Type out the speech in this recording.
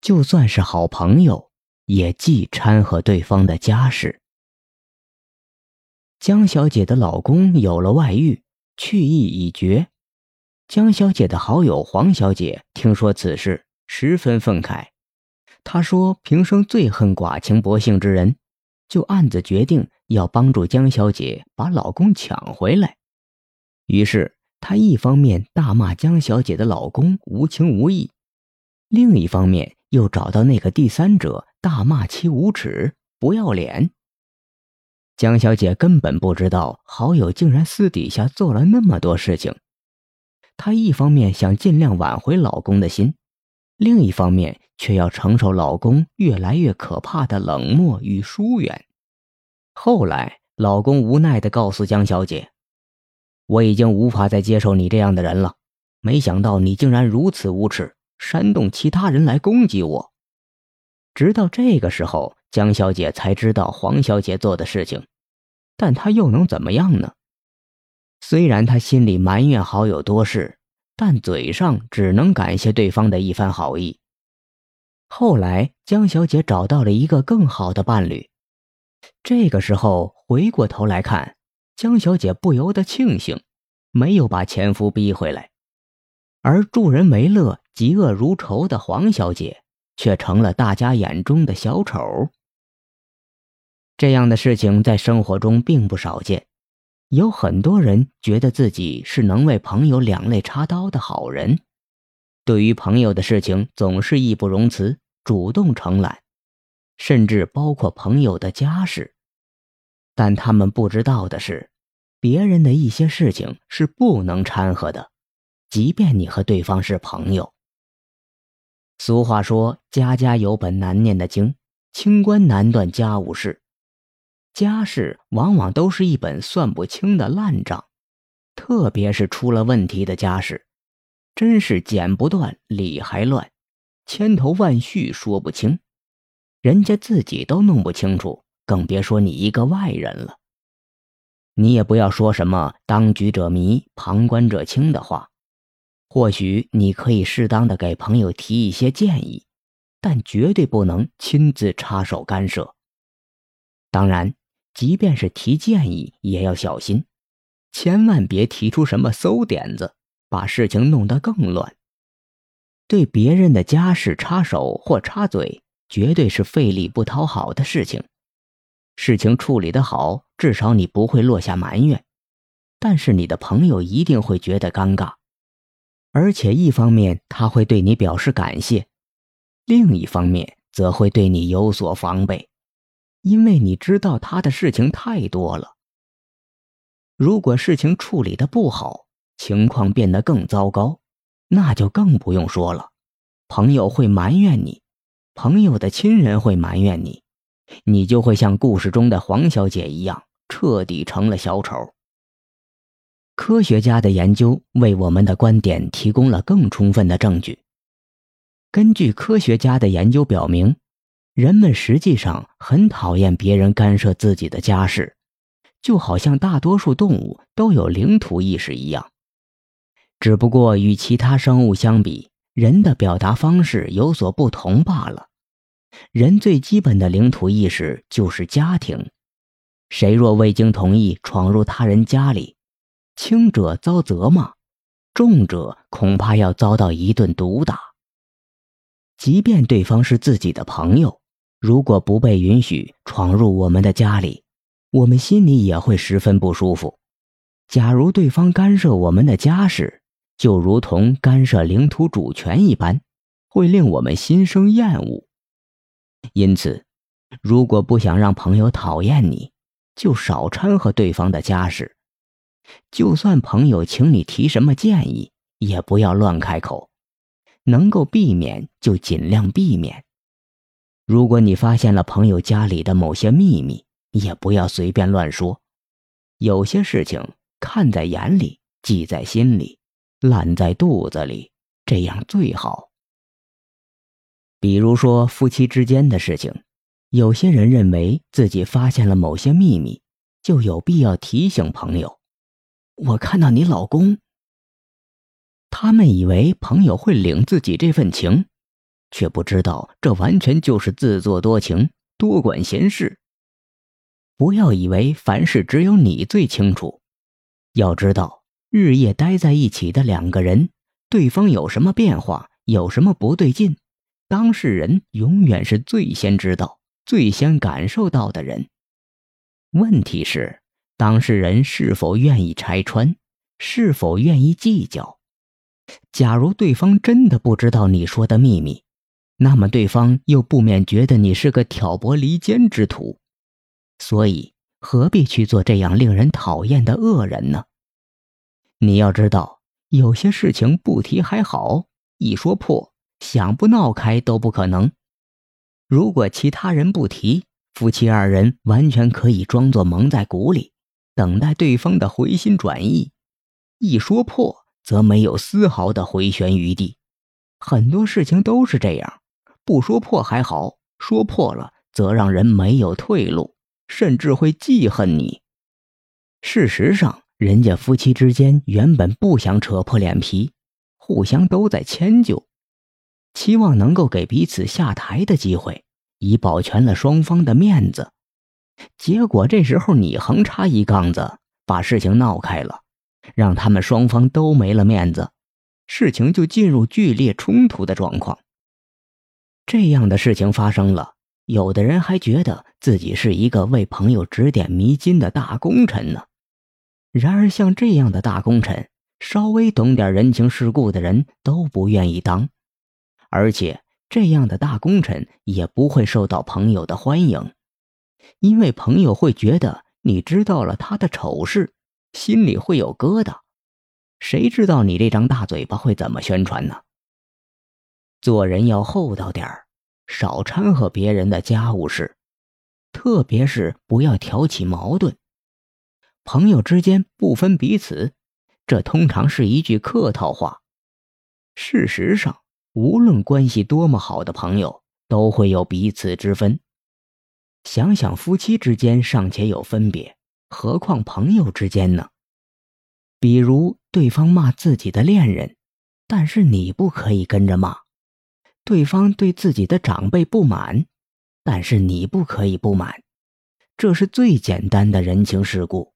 就算是好朋友，也忌掺和对方的家事。江小姐的老公有了外遇，去意已决。江小姐的好友黄小姐听说此事，十分愤慨。她说：“平生最恨寡情薄幸之人。”就暗自决定要帮助江小姐把老公抢回来。于是，她一方面大骂江小姐的老公无情无义，另一方面又找到那个第三者大骂其无耻不要脸。江小姐根本不知道好友竟然私底下做了那么多事情。她一方面想尽量挽回老公的心，另一方面却要承受老公越来越可怕的冷漠与疏远。后来，老公无奈地告诉江小姐：“我已经无法再接受你这样的人了。没想到你竟然如此无耻，煽动其他人来攻击我。”直到这个时候，江小姐才知道黄小姐做的事情。但她又能怎么样呢？虽然她心里埋怨好友多事，但嘴上只能感谢对方的一番好意。后来，江小姐找到了一个更好的伴侣。这个时候回过头来看，江小姐不由得庆幸，没有把前夫逼回来，而助人为乐、嫉恶如仇的黄小姐，却成了大家眼中的小丑。这样的事情在生活中并不少见，有很多人觉得自己是能为朋友两肋插刀的好人，对于朋友的事情总是义不容辞，主动承揽，甚至包括朋友的家事。但他们不知道的是，别人的一些事情是不能掺和的，即便你和对方是朋友。俗话说：“家家有本难念的经，清官难断家务事。”家事往往都是一本算不清的烂账，特别是出了问题的家事，真是剪不断理还乱，千头万绪说不清，人家自己都弄不清楚，更别说你一个外人了。你也不要说什么“当局者迷，旁观者清”的话，或许你可以适当的给朋友提一些建议，但绝对不能亲自插手干涉。当然。即便是提建议，也要小心，千万别提出什么馊点子，把事情弄得更乱。对别人的家事插手或插嘴，绝对是费力不讨好的事情。事情处理得好，至少你不会落下埋怨，但是你的朋友一定会觉得尴尬，而且一方面他会对你表示感谢，另一方面则会对你有所防备。因为你知道他的事情太多了。如果事情处理的不好，情况变得更糟糕，那就更不用说了。朋友会埋怨你，朋友的亲人会埋怨你，你就会像故事中的黄小姐一样，彻底成了小丑。科学家的研究为我们的观点提供了更充分的证据。根据科学家的研究表明。人们实际上很讨厌别人干涉自己的家事，就好像大多数动物都有领土意识一样。只不过与其他生物相比，人的表达方式有所不同罢了。人最基本的领土意识就是家庭，谁若未经同意闯入他人家里，轻者遭责骂，重者恐怕要遭到一顿毒打。即便对方是自己的朋友。如果不被允许闯入我们的家里，我们心里也会十分不舒服。假如对方干涉我们的家事，就如同干涉领土主权一般，会令我们心生厌恶。因此，如果不想让朋友讨厌你，就少掺和对方的家事。就算朋友请你提什么建议，也不要乱开口，能够避免就尽量避免。如果你发现了朋友家里的某些秘密，也不要随便乱说。有些事情看在眼里，记在心里，烂在肚子里，这样最好。比如说夫妻之间的事情，有些人认为自己发现了某些秘密，就有必要提醒朋友：“我看到你老公。”他们以为朋友会领自己这份情。却不知道这完全就是自作多情、多管闲事。不要以为凡事只有你最清楚，要知道，日夜待在一起的两个人，对方有什么变化，有什么不对劲，当事人永远是最先知道、最先感受到的人。问题是，当事人是否愿意拆穿，是否愿意计较？假如对方真的不知道你说的秘密，那么对方又不免觉得你是个挑拨离间之徒，所以何必去做这样令人讨厌的恶人呢？你要知道，有些事情不提还好，一说破，想不闹开都不可能。如果其他人不提，夫妻二人完全可以装作蒙在鼓里，等待对方的回心转意。一说破。则没有丝毫的回旋余地，很多事情都是这样，不说破还好，说破了则让人没有退路，甚至会记恨你。事实上，人家夫妻之间原本不想扯破脸皮，互相都在迁就，期望能够给彼此下台的机会，以保全了双方的面子。结果这时候你横插一杠子，把事情闹开了。让他们双方都没了面子，事情就进入剧烈冲突的状况。这样的事情发生了，有的人还觉得自己是一个为朋友指点迷津的大功臣呢。然而，像这样的大功臣，稍微懂点人情世故的人都不愿意当，而且这样的大功臣也不会受到朋友的欢迎，因为朋友会觉得你知道了他的丑事。心里会有疙瘩，谁知道你这张大嘴巴会怎么宣传呢？做人要厚道点儿，少掺和别人的家务事，特别是不要挑起矛盾。朋友之间不分彼此，这通常是一句客套话。事实上，无论关系多么好的朋友，都会有彼此之分。想想夫妻之间尚且有分别。何况朋友之间呢？比如对方骂自己的恋人，但是你不可以跟着骂；对方对自己的长辈不满，但是你不可以不满。这是最简单的人情世故。